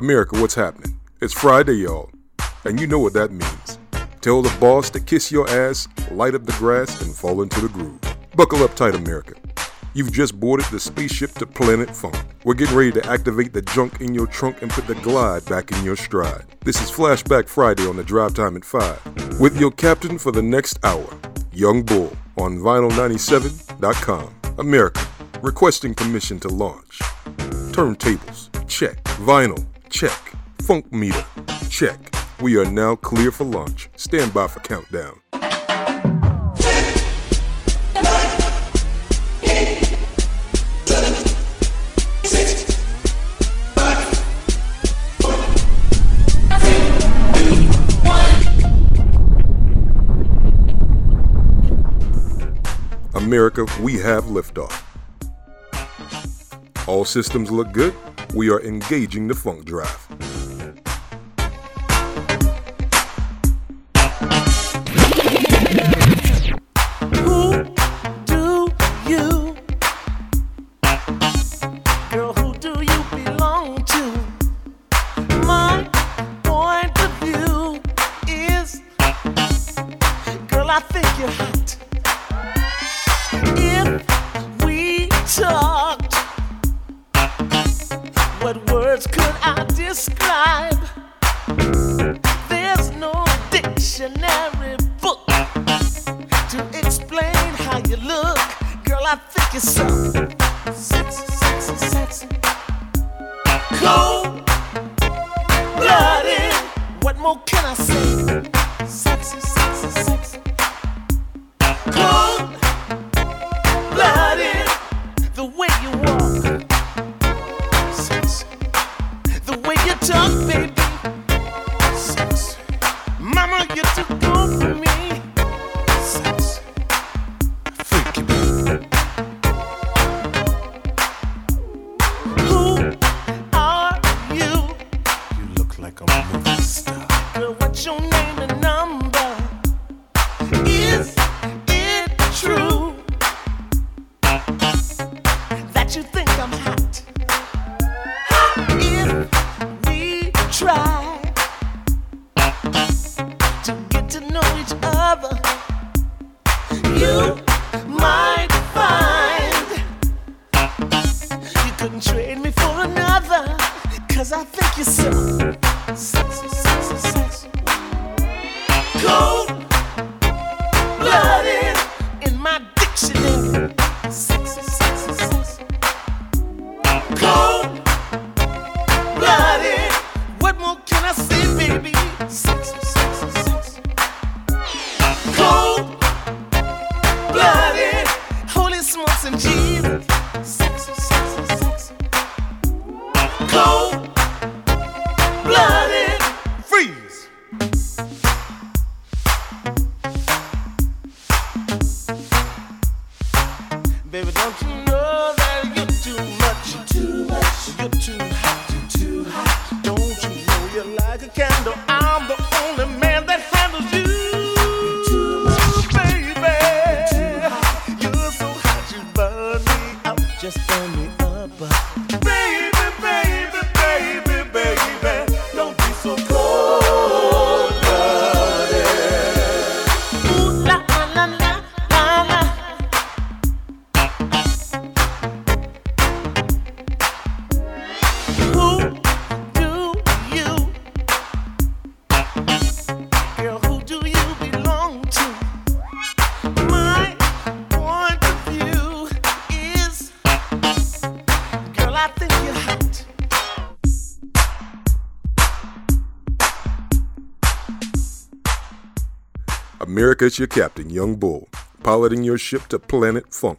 America, what's happening? It's Friday, y'all. And you know what that means. Tell the boss to kiss your ass, light up the grass, and fall into the groove. Buckle up tight, America. You've just boarded the spaceship to Planet Funk. We're getting ready to activate the junk in your trunk and put the glide back in your stride. This is Flashback Friday on the drive time at 5 with your captain for the next hour, Young Bull, on vinyl97.com. America, requesting permission to launch. Turntables, check. Vinyl, check. Funk meter, check. We are now clear for launch. Stand by for countdown. America, we have liftoff. All systems look good. We are engaging the funk drive. I describe? There's no dictionary book to explain how you look. Girl, I think you're so sexy, sexy, sexy. Cold blooded. What more can I say? It's your captain, Young Bull, piloting your ship to Planet Funk.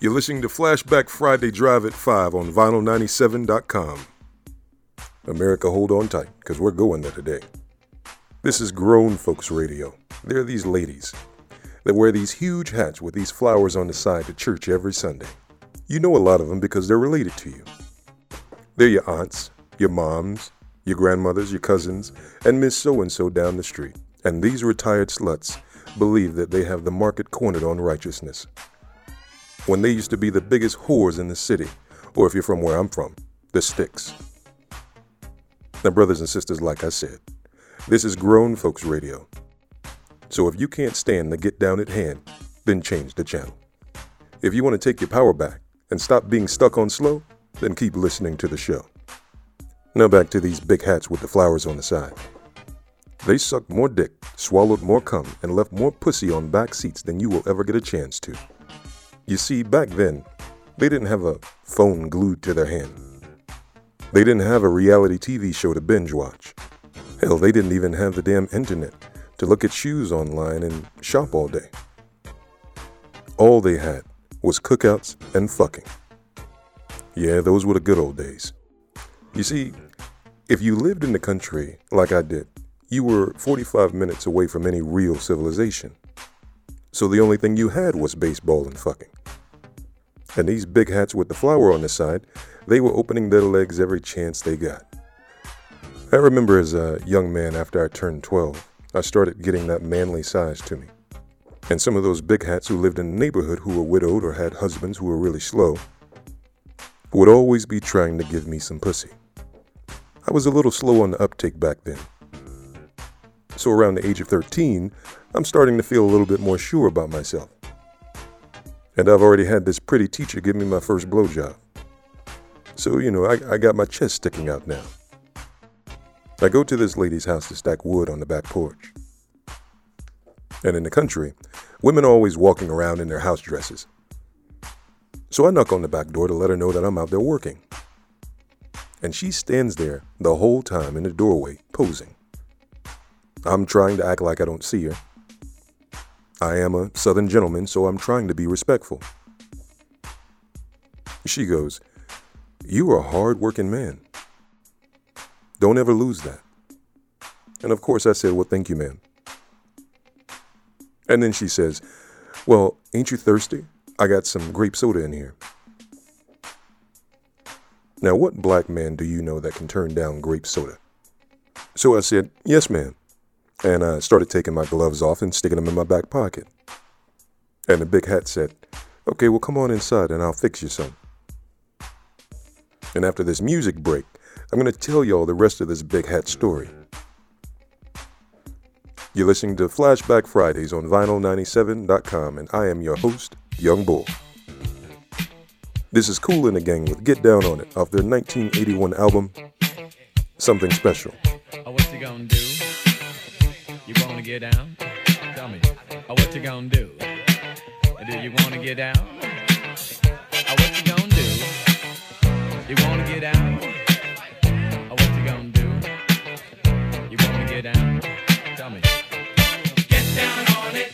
You're listening to Flashback Friday Drive at 5 on vinyl97.com. America, hold on tight, because we're going there today. This is Grown Folks Radio. There are these ladies that wear these huge hats with these flowers on the side to church every Sunday. You know a lot of them because they're related to you. They're your aunts, your moms, your grandmothers, your cousins, and Miss So and so down the street. And these retired sluts believe that they have the market cornered on righteousness. When they used to be the biggest whores in the city, or if you're from where I'm from, the sticks. Now, brothers and sisters, like I said, this is grown folks radio. So if you can't stand the get down at hand, then change the channel. If you want to take your power back and stop being stuck on slow, then keep listening to the show. Now back to these big hats with the flowers on the side. They sucked more dick, swallowed more cum, and left more pussy on back seats than you will ever get a chance to. You see, back then, they didn't have a phone glued to their hand. They didn't have a reality TV show to binge watch. Hell, they didn't even have the damn internet to look at shoes online and shop all day. All they had was cookouts and fucking. Yeah, those were the good old days. You see, if you lived in the country like I did, you were 45 minutes away from any real civilization. So the only thing you had was baseball and fucking. And these big hats with the flower on the side, they were opening their legs every chance they got. I remember as a young man after I turned 12, I started getting that manly size to me. And some of those big hats who lived in the neighborhood who were widowed or had husbands who were really slow would always be trying to give me some pussy. I was a little slow on the uptake back then. So around the age of 13, I'm starting to feel a little bit more sure about myself. And I've already had this pretty teacher give me my first blowjob. So, you know, I, I got my chest sticking out now. I go to this lady's house to stack wood on the back porch. And in the country, women are always walking around in their house dresses. So I knock on the back door to let her know that I'm out there working. And she stands there the whole time in the doorway, posing. I'm trying to act like I don't see her. I am a southern gentleman, so I'm trying to be respectful. She goes, You are a hard working man. Don't ever lose that. And of course, I said, Well, thank you, ma'am. And then she says, Well, ain't you thirsty? I got some grape soda in here. Now, what black man do you know that can turn down grape soda? So I said, Yes, ma'am. And I started taking my gloves off and sticking them in my back pocket. And the big hat said, Okay, well, come on inside and I'll fix you some. And after this music break, I'm going to tell y'all the rest of this big hat story. You're listening to Flashback Fridays on vinyl97.com, and I am your host, Young Bull. This is Kool & the Gang with Get Down on It off their 1981 album, Something Special. Oh, get down? Tell me. Oh, what you gonna do? Do you wanna get down? Oh, what you gonna do? You wanna get down? Oh, what you gonna do? You wanna get down? Tell me. Get down on it.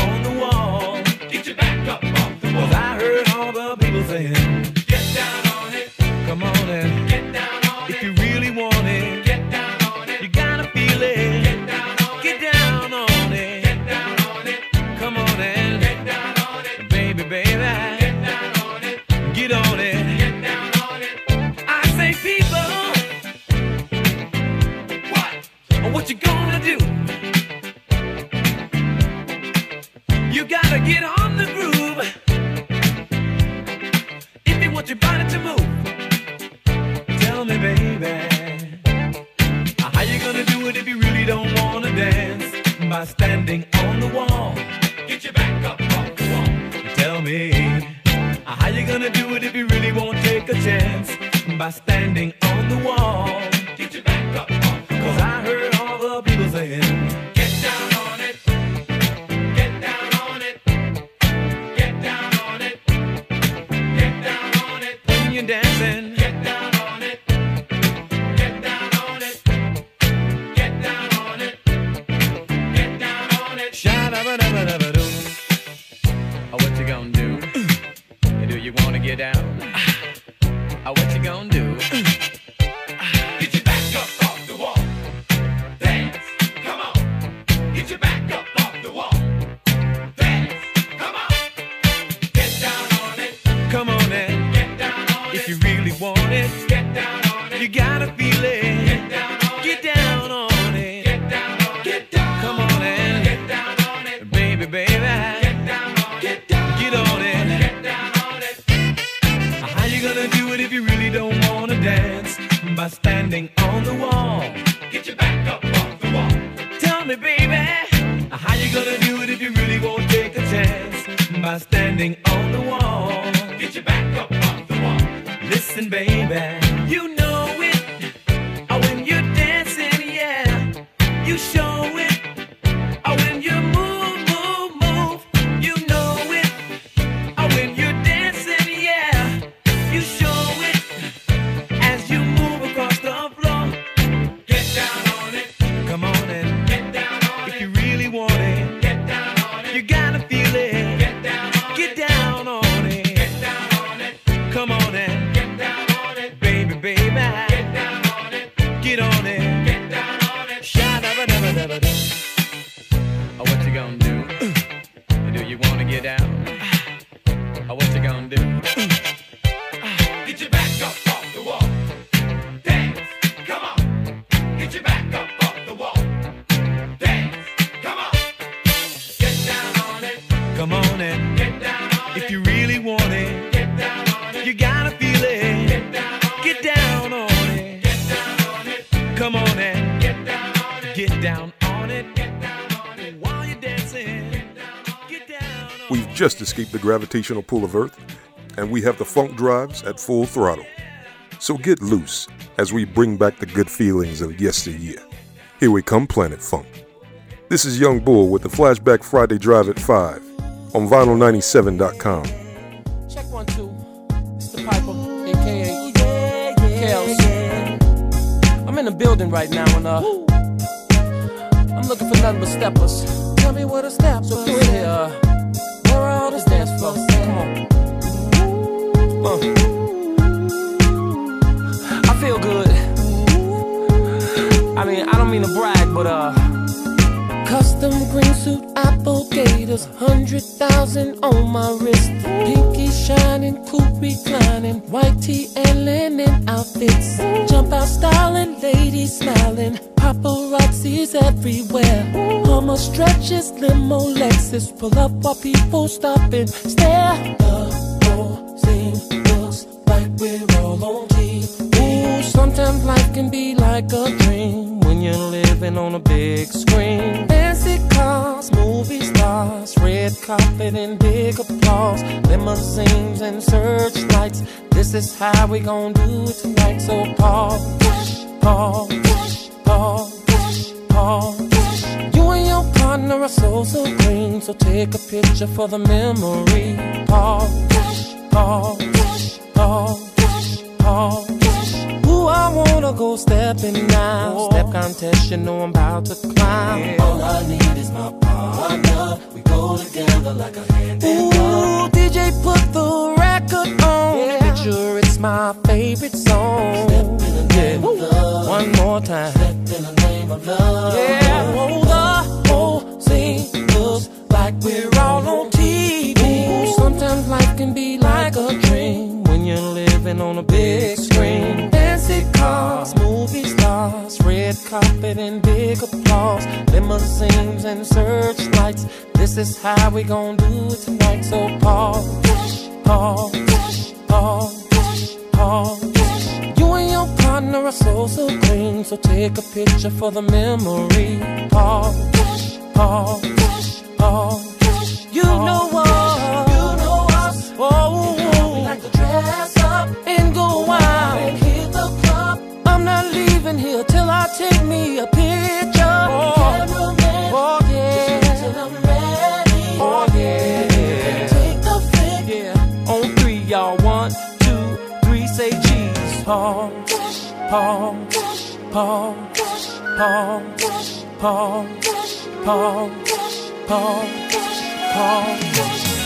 By standing on the wall. Gravitational pull of Earth, and we have the funk drives at full throttle. So get loose as we bring back the good feelings of yesteryear. Here we come, Planet Funk. This is Young Bull with the Flashback Friday Drive at 5 on vinyl97.com. Check one, two. It's the Piper, aka Kells. I'm in the building right now and uh I'm looking for nothing but steppers. Tell me what a step. So do it here. All the dance floors? Come on. Uh. I feel good. I mean, I don't mean to brag, but uh Custom green suit, apple gators, hundred thousand on my wrist. Reclining, white tee and linen outfits. Jump out styling, ladies smiling, paparazzis everywhere. Hummer stretches, limo Lexus, pull up while people stop and stare. The whole scene looks like we're all on TV. Ooh, sometimes life can be like a dream when you're living on a big screen. Fancy cars, movie stars, red carpet and big applause, limousines and searchlights. This is how we gon' do it tonight. So pause, pause, pause, pause. You and your partner are so so green, so take a picture for the memory. Pause, pause, pause, pause. Ooh, I wanna go stepping now. Step contest, you know I'm about to climb. All I need is my partner. We go together like a hand in Ooh, glove. DJ, put the record on. Make sure it's my favorite song. Step in the name of love. One more time. Step in the name of love. Yeah, oh, the whole scene looks like we're all on TV. Ooh, sometimes life can be like a dream when you're living on a big screen. Cars, movie stars, red carpet and big applause, limousines and searchlights. This is how we gon' do it tonight. So pause, pause, pause, pause. You and your partner are so clean, so take a picture for the memory. Pause, pause, pause. You know Pause. Pause. Pause. Pause. Pause.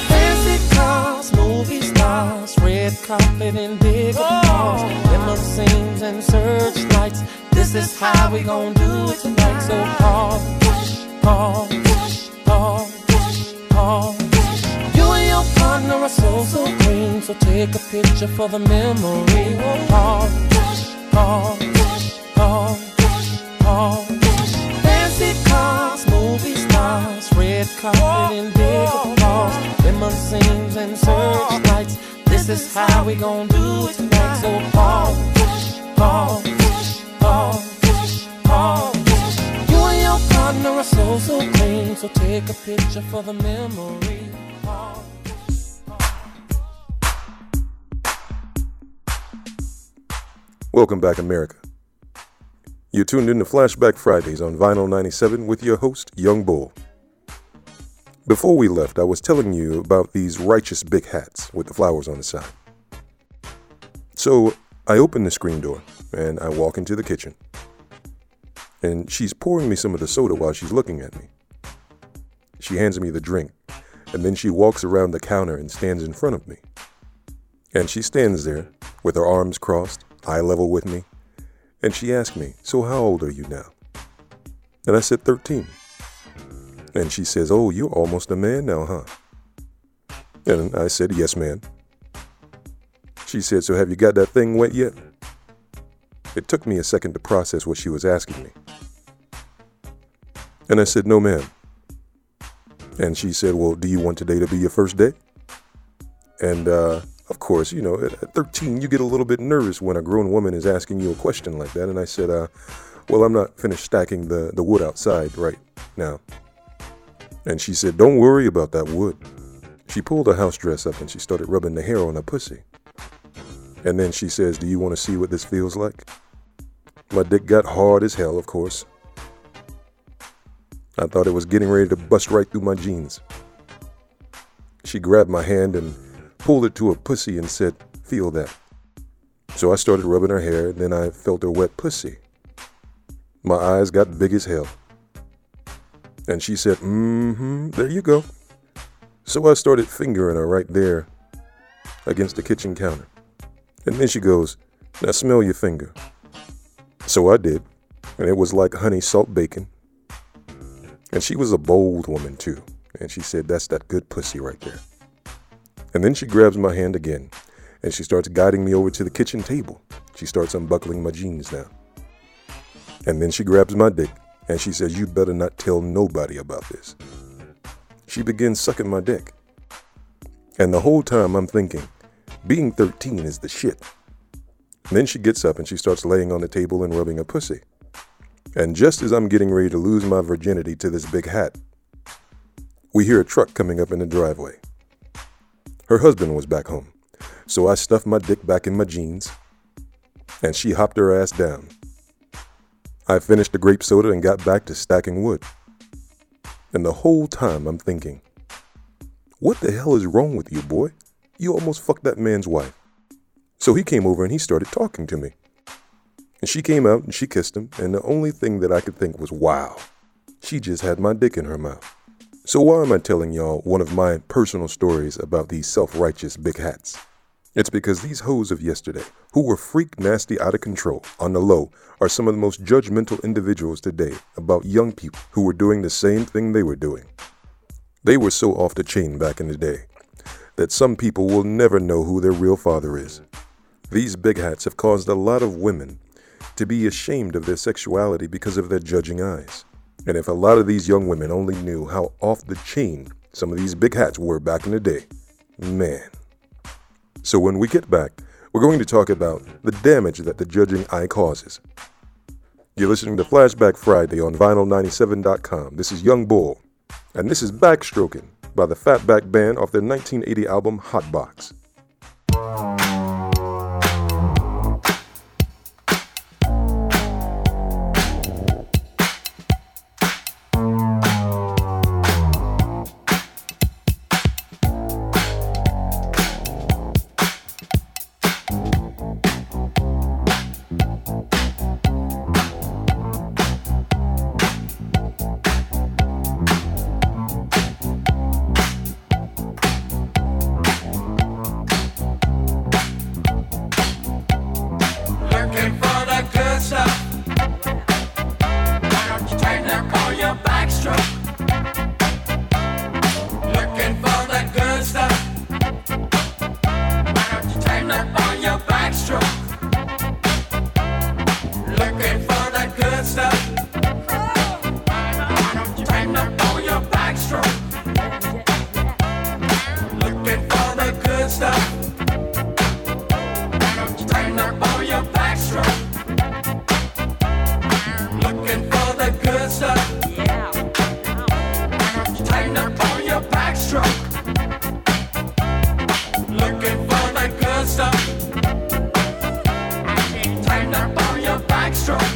Fancy cars, movie stars, red carpet and big applause, limousines and searchlights. This is how we gon' do it tonight. So pause, pause, pause, pause. You and your partner are so, so green. So take a picture for the memory. Pause, pause, Fancy cars, movie stars, red carpet and big applause. Limousines and. This is how we gon' do it tonight. So pause, pause, pause. You and your partner are so, so clean. So take a picture for the memory. Welcome back, America. You're tuned in to Flashback Fridays on Vinyl 97 with your host, Young Bull. Before we left, I was telling you about these righteous big hats with the flowers on the side. So I open the screen door and I walk into the kitchen. And she's pouring me some of the soda while she's looking at me. She hands me the drink, and then she walks around the counter and stands in front of me. And she stands there with her arms crossed, eye level with me, and she asked me, So how old are you now? And I said, 13. And she says, Oh, you're almost a man now, huh? And I said, Yes, ma'am. She said, So have you got that thing wet yet? It took me a second to process what she was asking me. And I said, No, ma'am. And she said, Well, do you want today to be your first day? And uh, of course, you know, at 13, you get a little bit nervous when a grown woman is asking you a question like that. And I said, uh, Well, I'm not finished stacking the, the wood outside right now. And she said, Don't worry about that wood. She pulled her house dress up and she started rubbing the hair on her pussy. And then she says, Do you want to see what this feels like? My dick got hard as hell, of course. I thought it was getting ready to bust right through my jeans. She grabbed my hand and pulled it to her pussy and said, Feel that. So I started rubbing her hair, and then I felt her wet pussy. My eyes got big as hell. And she said, Mm hmm, there you go. So I started fingering her right there against the kitchen counter. And then she goes, Now smell your finger. So I did, and it was like honey salt bacon. And she was a bold woman, too. And she said, That's that good pussy right there. And then she grabs my hand again, and she starts guiding me over to the kitchen table. She starts unbuckling my jeans now. And then she grabs my dick, and she says, You better not tell nobody about this. She begins sucking my dick. And the whole time I'm thinking, being 13 is the shit. And then she gets up and she starts laying on the table and rubbing her pussy. And just as I'm getting ready to lose my virginity to this big hat, we hear a truck coming up in the driveway. Her husband was back home, so I stuffed my dick back in my jeans, and she hopped her ass down. I finished the grape soda and got back to stacking wood. And the whole time I'm thinking, what the hell is wrong with you, boy? You almost fucked that man's wife. So he came over and he started talking to me. And she came out and she kissed him, and the only thing that I could think was, wow, she just had my dick in her mouth. So why am I telling y'all one of my personal stories about these self-righteous big hats? It's because these hoes of yesterday, who were freak nasty out of control on the low, are some of the most judgmental individuals today about young people who were doing the same thing they were doing. They were so off the chain back in the day that some people will never know who their real father is. These big hats have caused a lot of women to be ashamed of their sexuality because of their judging eyes. And if a lot of these young women only knew how off the chain some of these big hats were back in the day, man. So when we get back, we're going to talk about the damage that the judging eye causes. You're listening to Flashback Friday on vinyl97.com. This is Young Bull, and this is Backstroking by the Fatback Band off their 1980 album Hot your backstroke. Looking for that good stuff. Time up on your backstroke.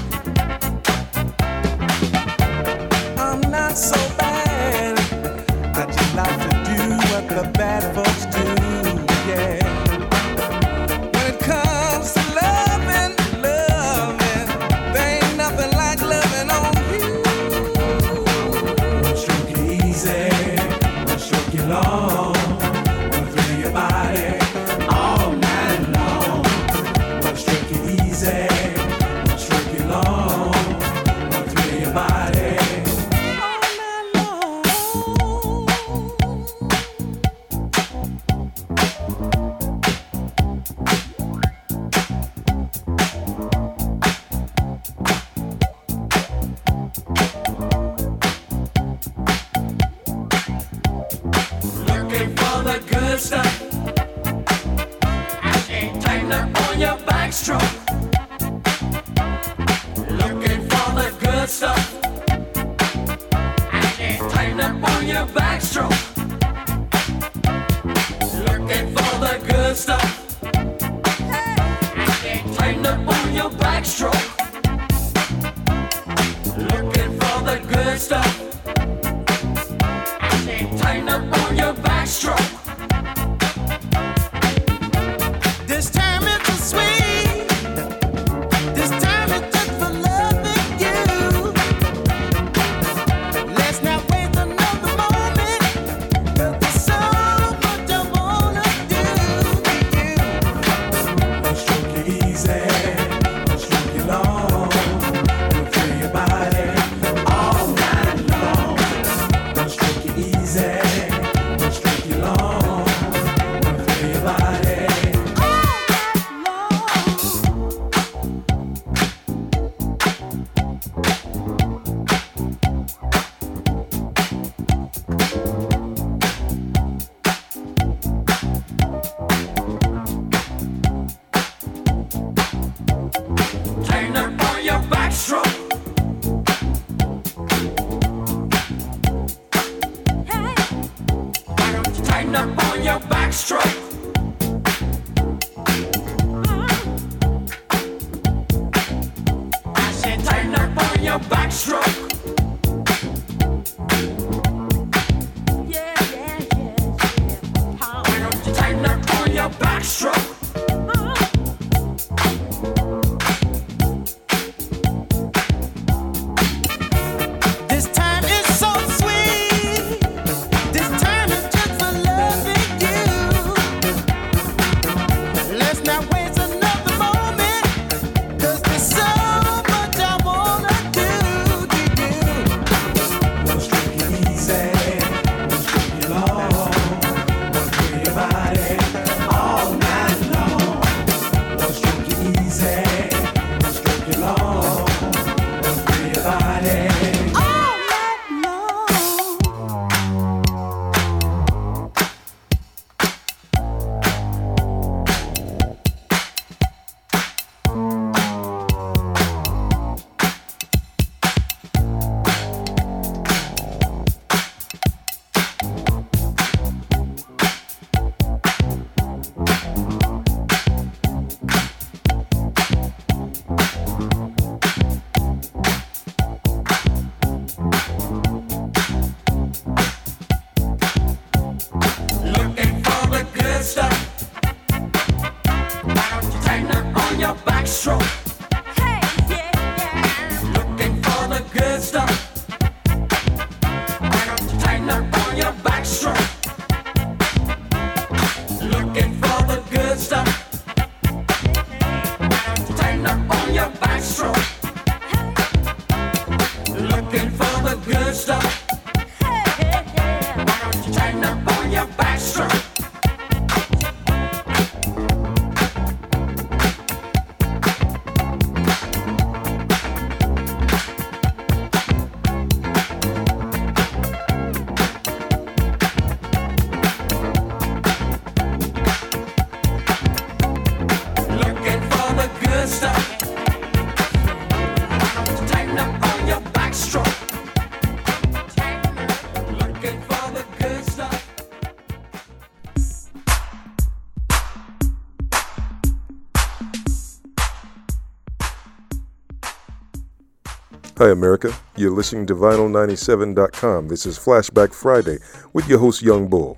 Hi, America. You're listening to Vinyl97.com. This is Flashback Friday with your host, Young Bull.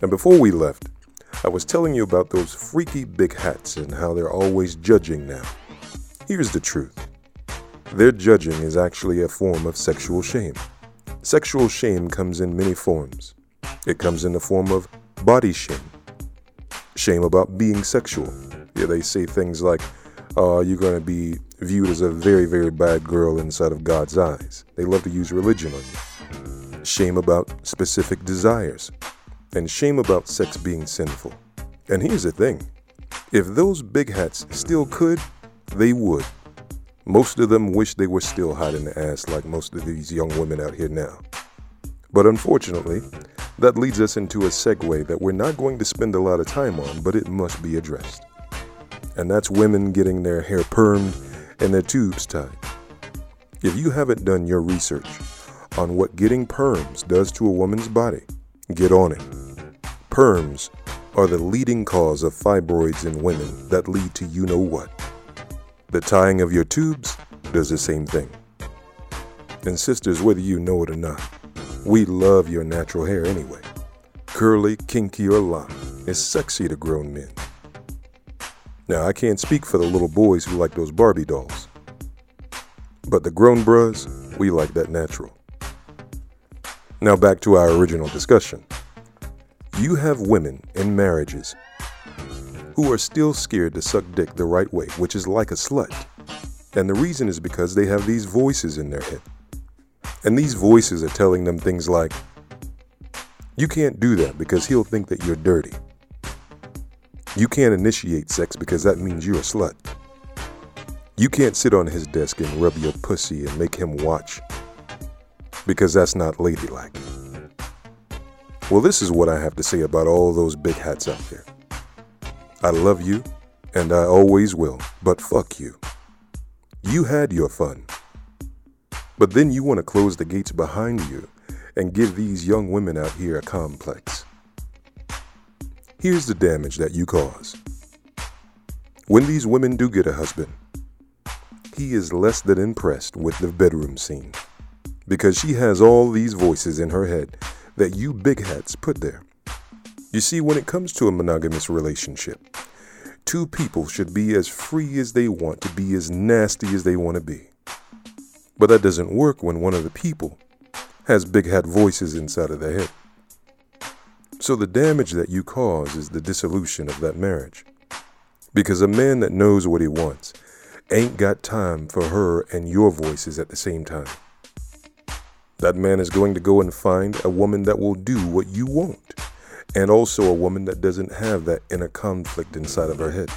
And before we left, I was telling you about those freaky big hats and how they're always judging now. Here's the truth their judging is actually a form of sexual shame. Sexual shame comes in many forms. It comes in the form of body shame, shame about being sexual. Yeah, they say things like, uh, you're going to be viewed as a very, very bad girl inside of God's eyes. They love to use religion on you. Shame about specific desires, and shame about sex being sinful. And here's the thing if those big hats still could, they would. Most of them wish they were still hot in the ass like most of these young women out here now. But unfortunately, that leads us into a segue that we're not going to spend a lot of time on, but it must be addressed. And that's women getting their hair permed and their tubes tied. If you haven't done your research on what getting perms does to a woman's body, get on it. Perms are the leading cause of fibroids in women that lead to you know what. The tying of your tubes does the same thing. And sisters, whether you know it or not, we love your natural hair anyway. Curly, kinky, or locked, it's sexy to grown men. Now, I can't speak for the little boys who like those Barbie dolls. But the grown bros, we like that natural. Now, back to our original discussion. You have women in marriages who are still scared to suck dick the right way, which is like a slut. And the reason is because they have these voices in their head. And these voices are telling them things like, you can't do that because he'll think that you're dirty. You can't initiate sex because that means you're a slut. You can't sit on his desk and rub your pussy and make him watch because that's not ladylike. Well, this is what I have to say about all those big hats out there. I love you, and I always will, but fuck you. You had your fun. But then you want to close the gates behind you and give these young women out here a complex. Here's the damage that you cause. When these women do get a husband, he is less than impressed with the bedroom scene because she has all these voices in her head that you big hats put there. You see, when it comes to a monogamous relationship, two people should be as free as they want to be as nasty as they want to be. But that doesn't work when one of the people has big hat voices inside of their head. So the damage that you cause is the dissolution of that marriage. Because a man that knows what he wants ain't got time for her and your voices at the same time. That man is going to go and find a woman that will do what you want, and also a woman that doesn't have that inner conflict inside of her head.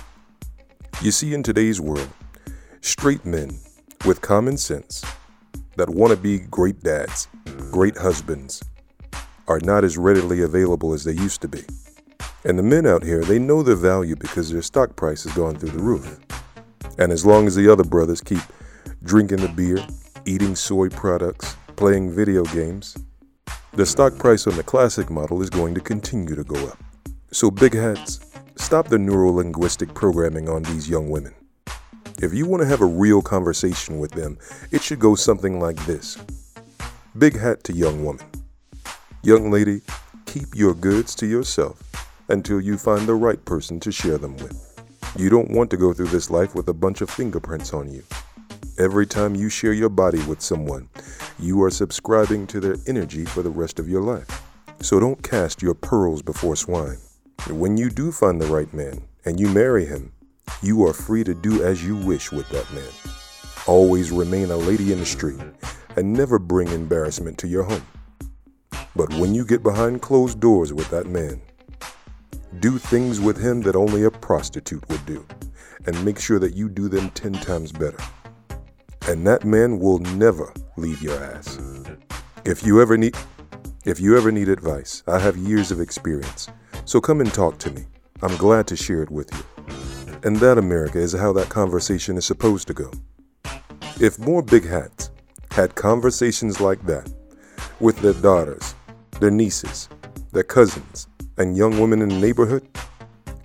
You see, in today's world, straight men with common sense that want to be great dads, great husbands, are not as readily available as they used to be. And the men out here, they know their value because their stock price has gone through the roof. And as long as the other brothers keep drinking the beer, eating soy products, playing video games, the stock price on the classic model is going to continue to go up. So, big hats, stop the neurolinguistic programming on these young women. If you want to have a real conversation with them, it should go something like this Big hat to young woman. Young lady, keep your goods to yourself until you find the right person to share them with. You don't want to go through this life with a bunch of fingerprints on you. Every time you share your body with someone, you are subscribing to their energy for the rest of your life. So don't cast your pearls before swine. When you do find the right man and you marry him, you are free to do as you wish with that man. Always remain a lady in the street and never bring embarrassment to your home. But when you get behind closed doors with that man, do things with him that only a prostitute would do, and make sure that you do them 10 times better. And that man will never leave your ass. If you ever need if you ever need advice, I have years of experience. So come and talk to me. I'm glad to share it with you. And that America is how that conversation is supposed to go. If more big hats had conversations like that with their daughters, their nieces, their cousins, and young women in the neighborhood,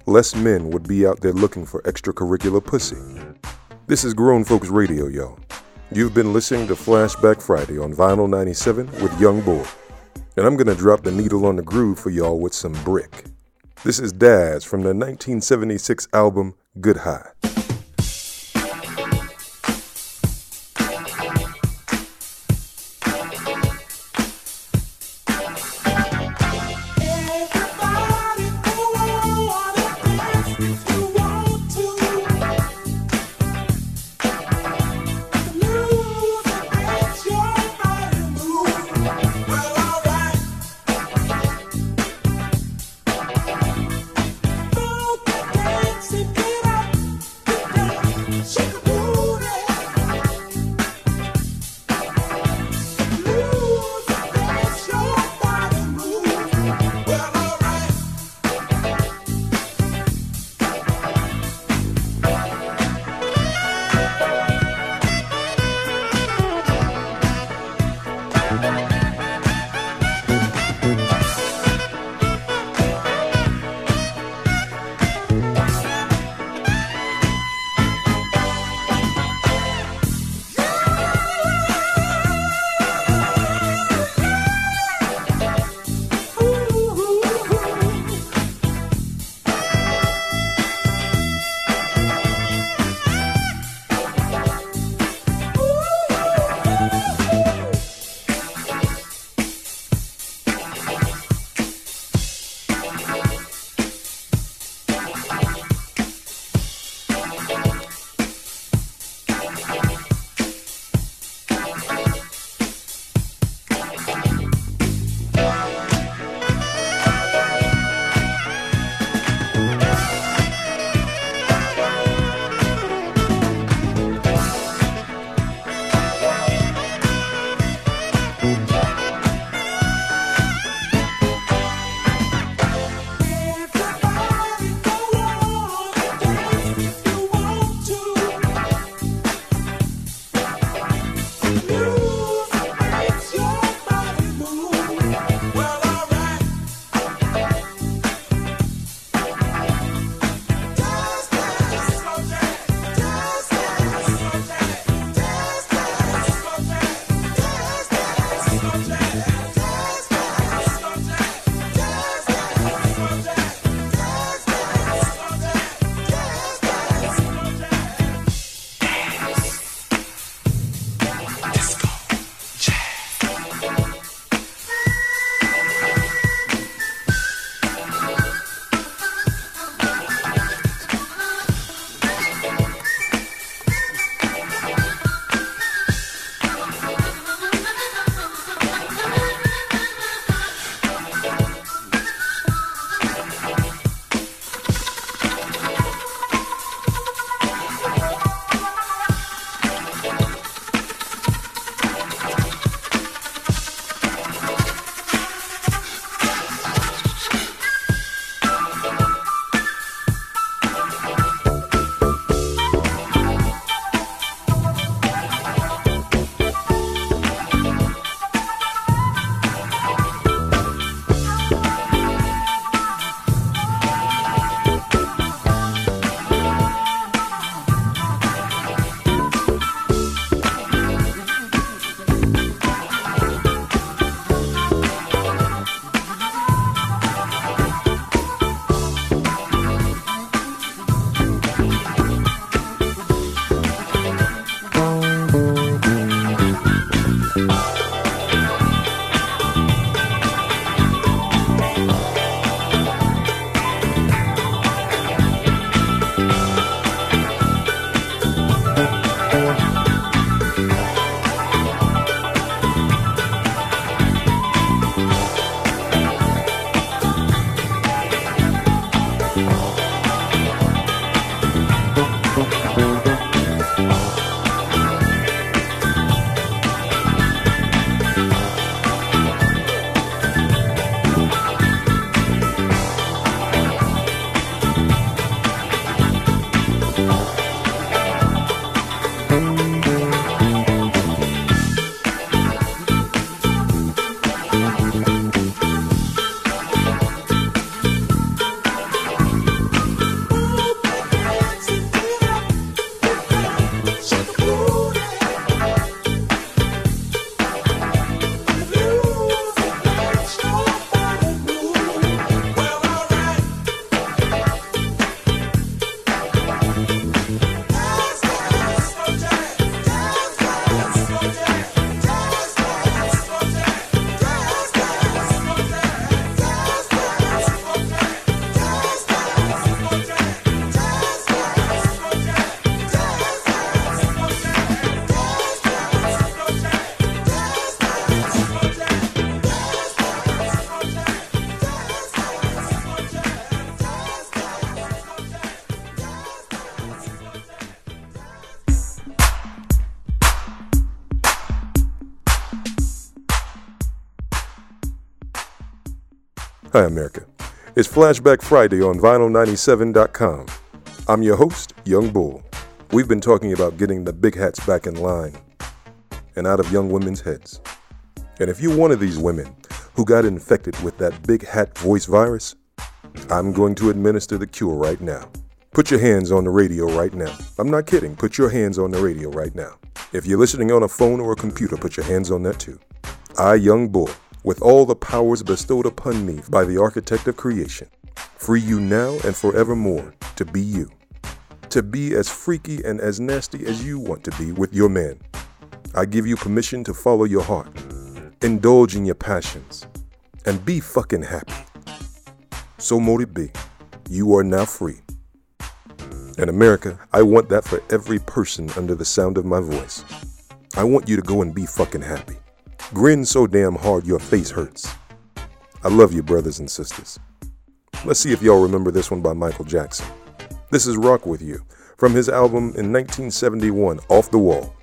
less men would be out there looking for extracurricular pussy. This is Grown Folks Radio, y'all. You've been listening to Flashback Friday on Vinyl 97 with Young Bull, And I'm gonna drop the needle on the groove for y'all with some Brick. This is Dazz from the 1976 album Good High. Hi, America. It's Flashback Friday on Vinyl97.com. I'm your host, Young Bull. We've been talking about getting the big hats back in line and out of young women's heads. And if you're one of these women who got infected with that big hat voice virus, I'm going to administer the cure right now. Put your hands on the radio right now. I'm not kidding. Put your hands on the radio right now. If you're listening on a phone or a computer, put your hands on that too. I, Young Bull, with all the powers bestowed upon me by the architect of creation, free you now and forevermore to be you. To be as freaky and as nasty as you want to be with your man. I give you permission to follow your heart, indulge in your passions, and be fucking happy. So mote it be. You are now free. In America, I want that for every person under the sound of my voice. I want you to go and be fucking happy. Grin so damn hard your face hurts. I love you, brothers and sisters. Let's see if y'all remember this one by Michael Jackson. This is Rock With You from his album in 1971, Off the Wall.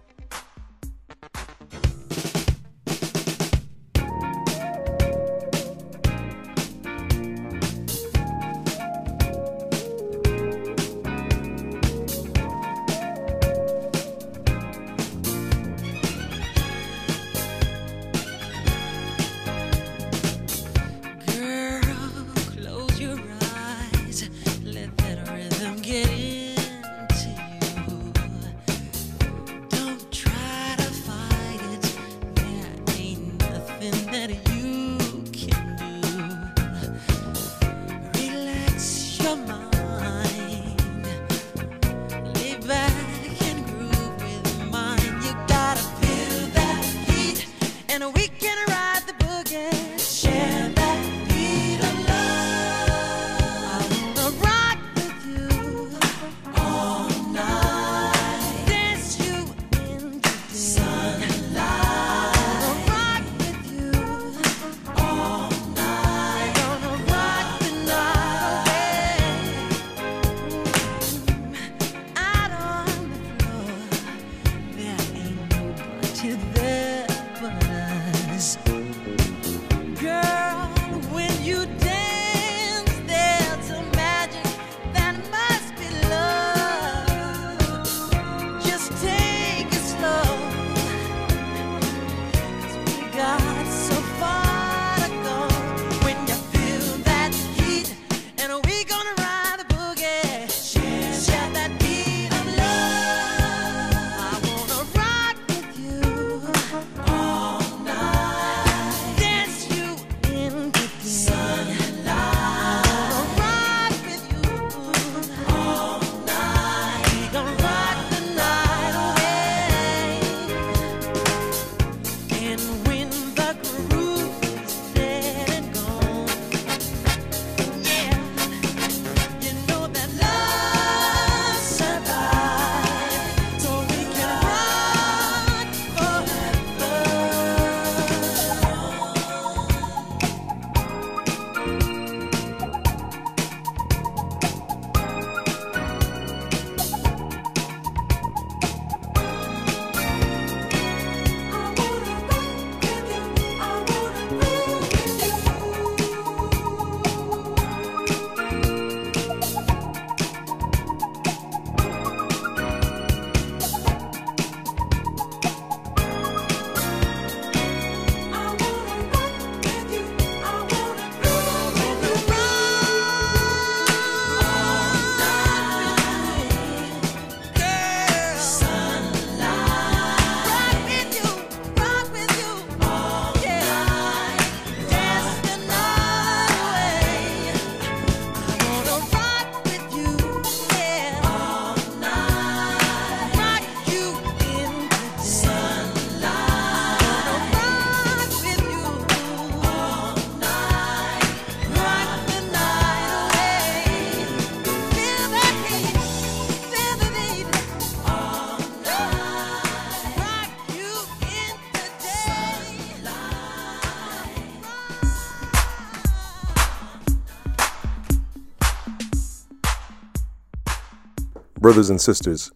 Brothers and sisters,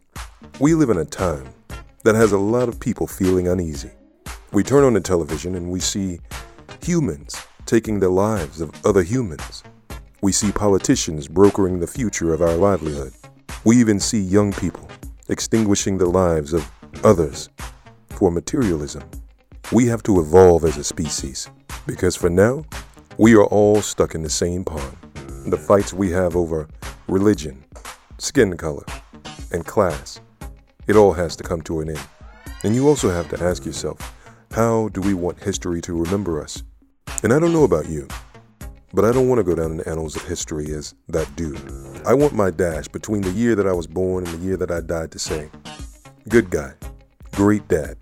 we live in a time that has a lot of people feeling uneasy. We turn on the television and we see humans taking the lives of other humans. We see politicians brokering the future of our livelihood. We even see young people extinguishing the lives of others for materialism. We have to evolve as a species because for now, we are all stuck in the same pond. The fights we have over religion, skin color, and class, it all has to come to an end. And you also have to ask yourself, how do we want history to remember us? And I don't know about you, but I don't want to go down in the annals of history as that dude. I want my dash between the year that I was born and the year that I died to say, good guy, great dad,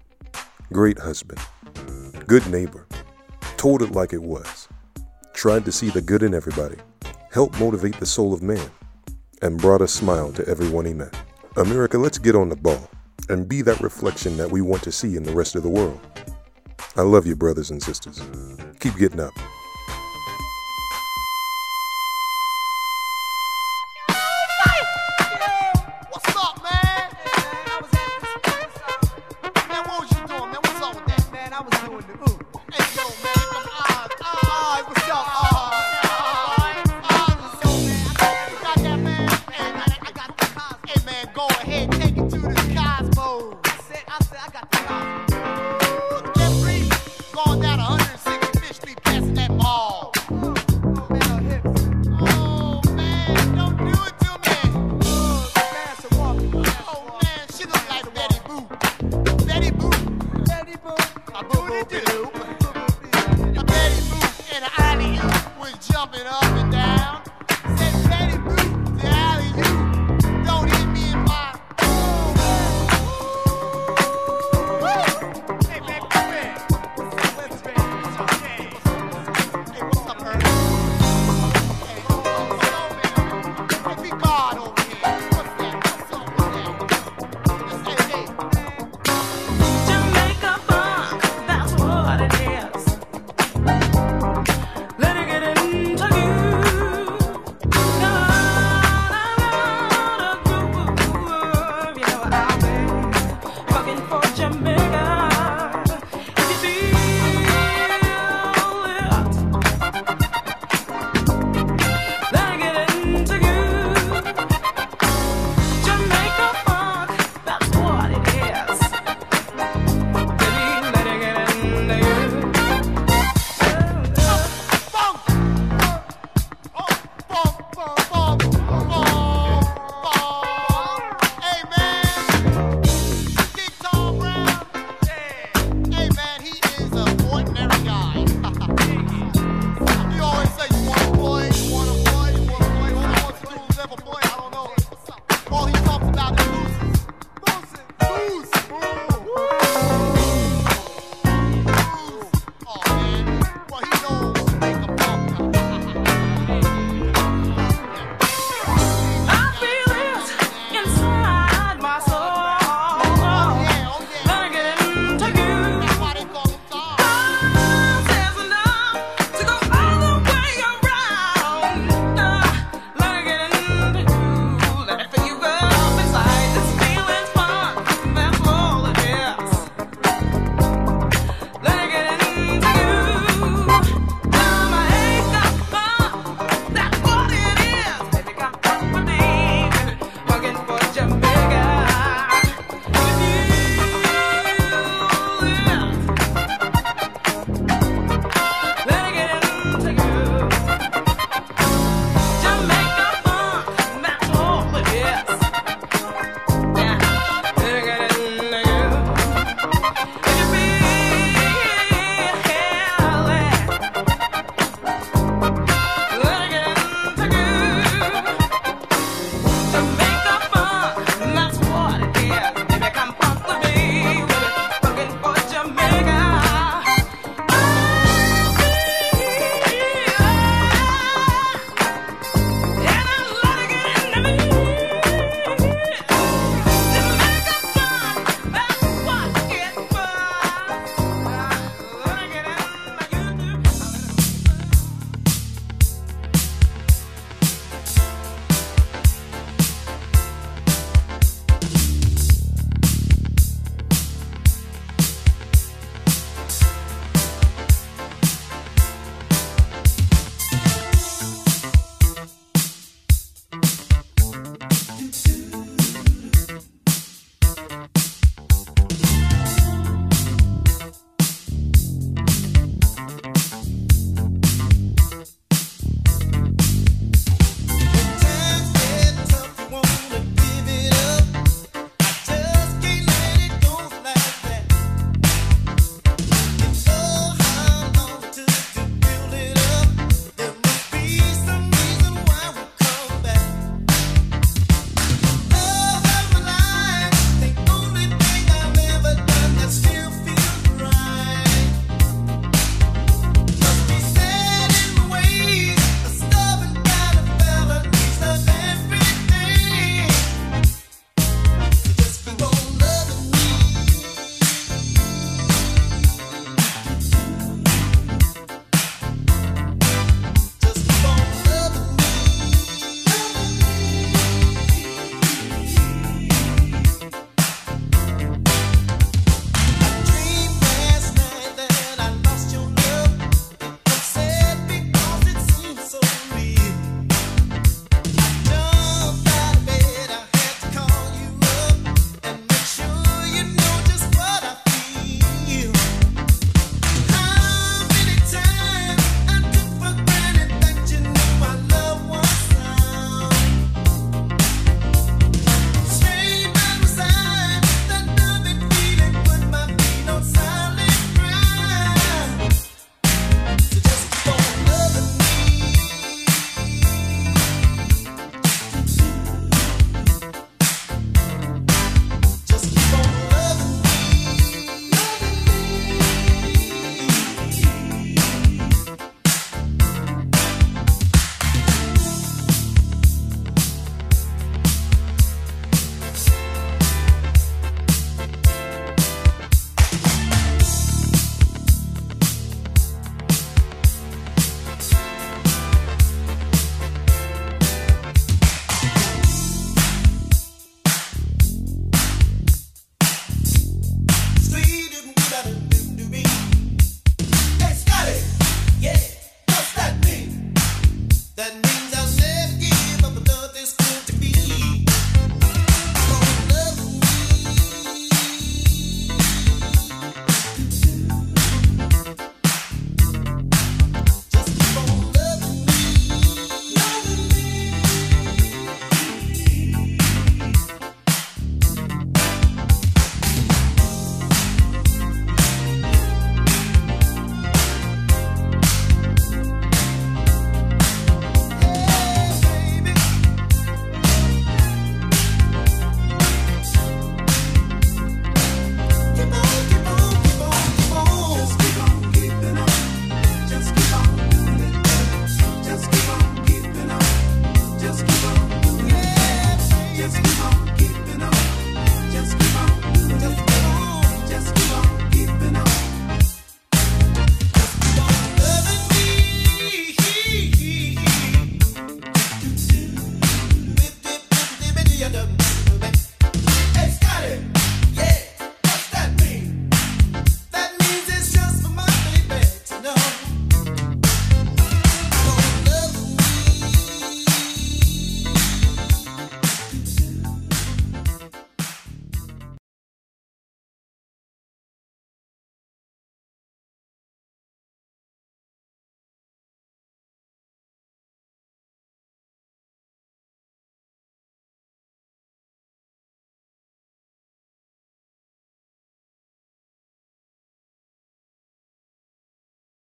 great husband, good neighbor, told it like it was, tried to see the good in everybody, helped motivate the soul of man, and brought a smile to everyone he met. America, let's get on the ball and be that reflection that we want to see in the rest of the world. I love you, brothers and sisters. Keep getting up.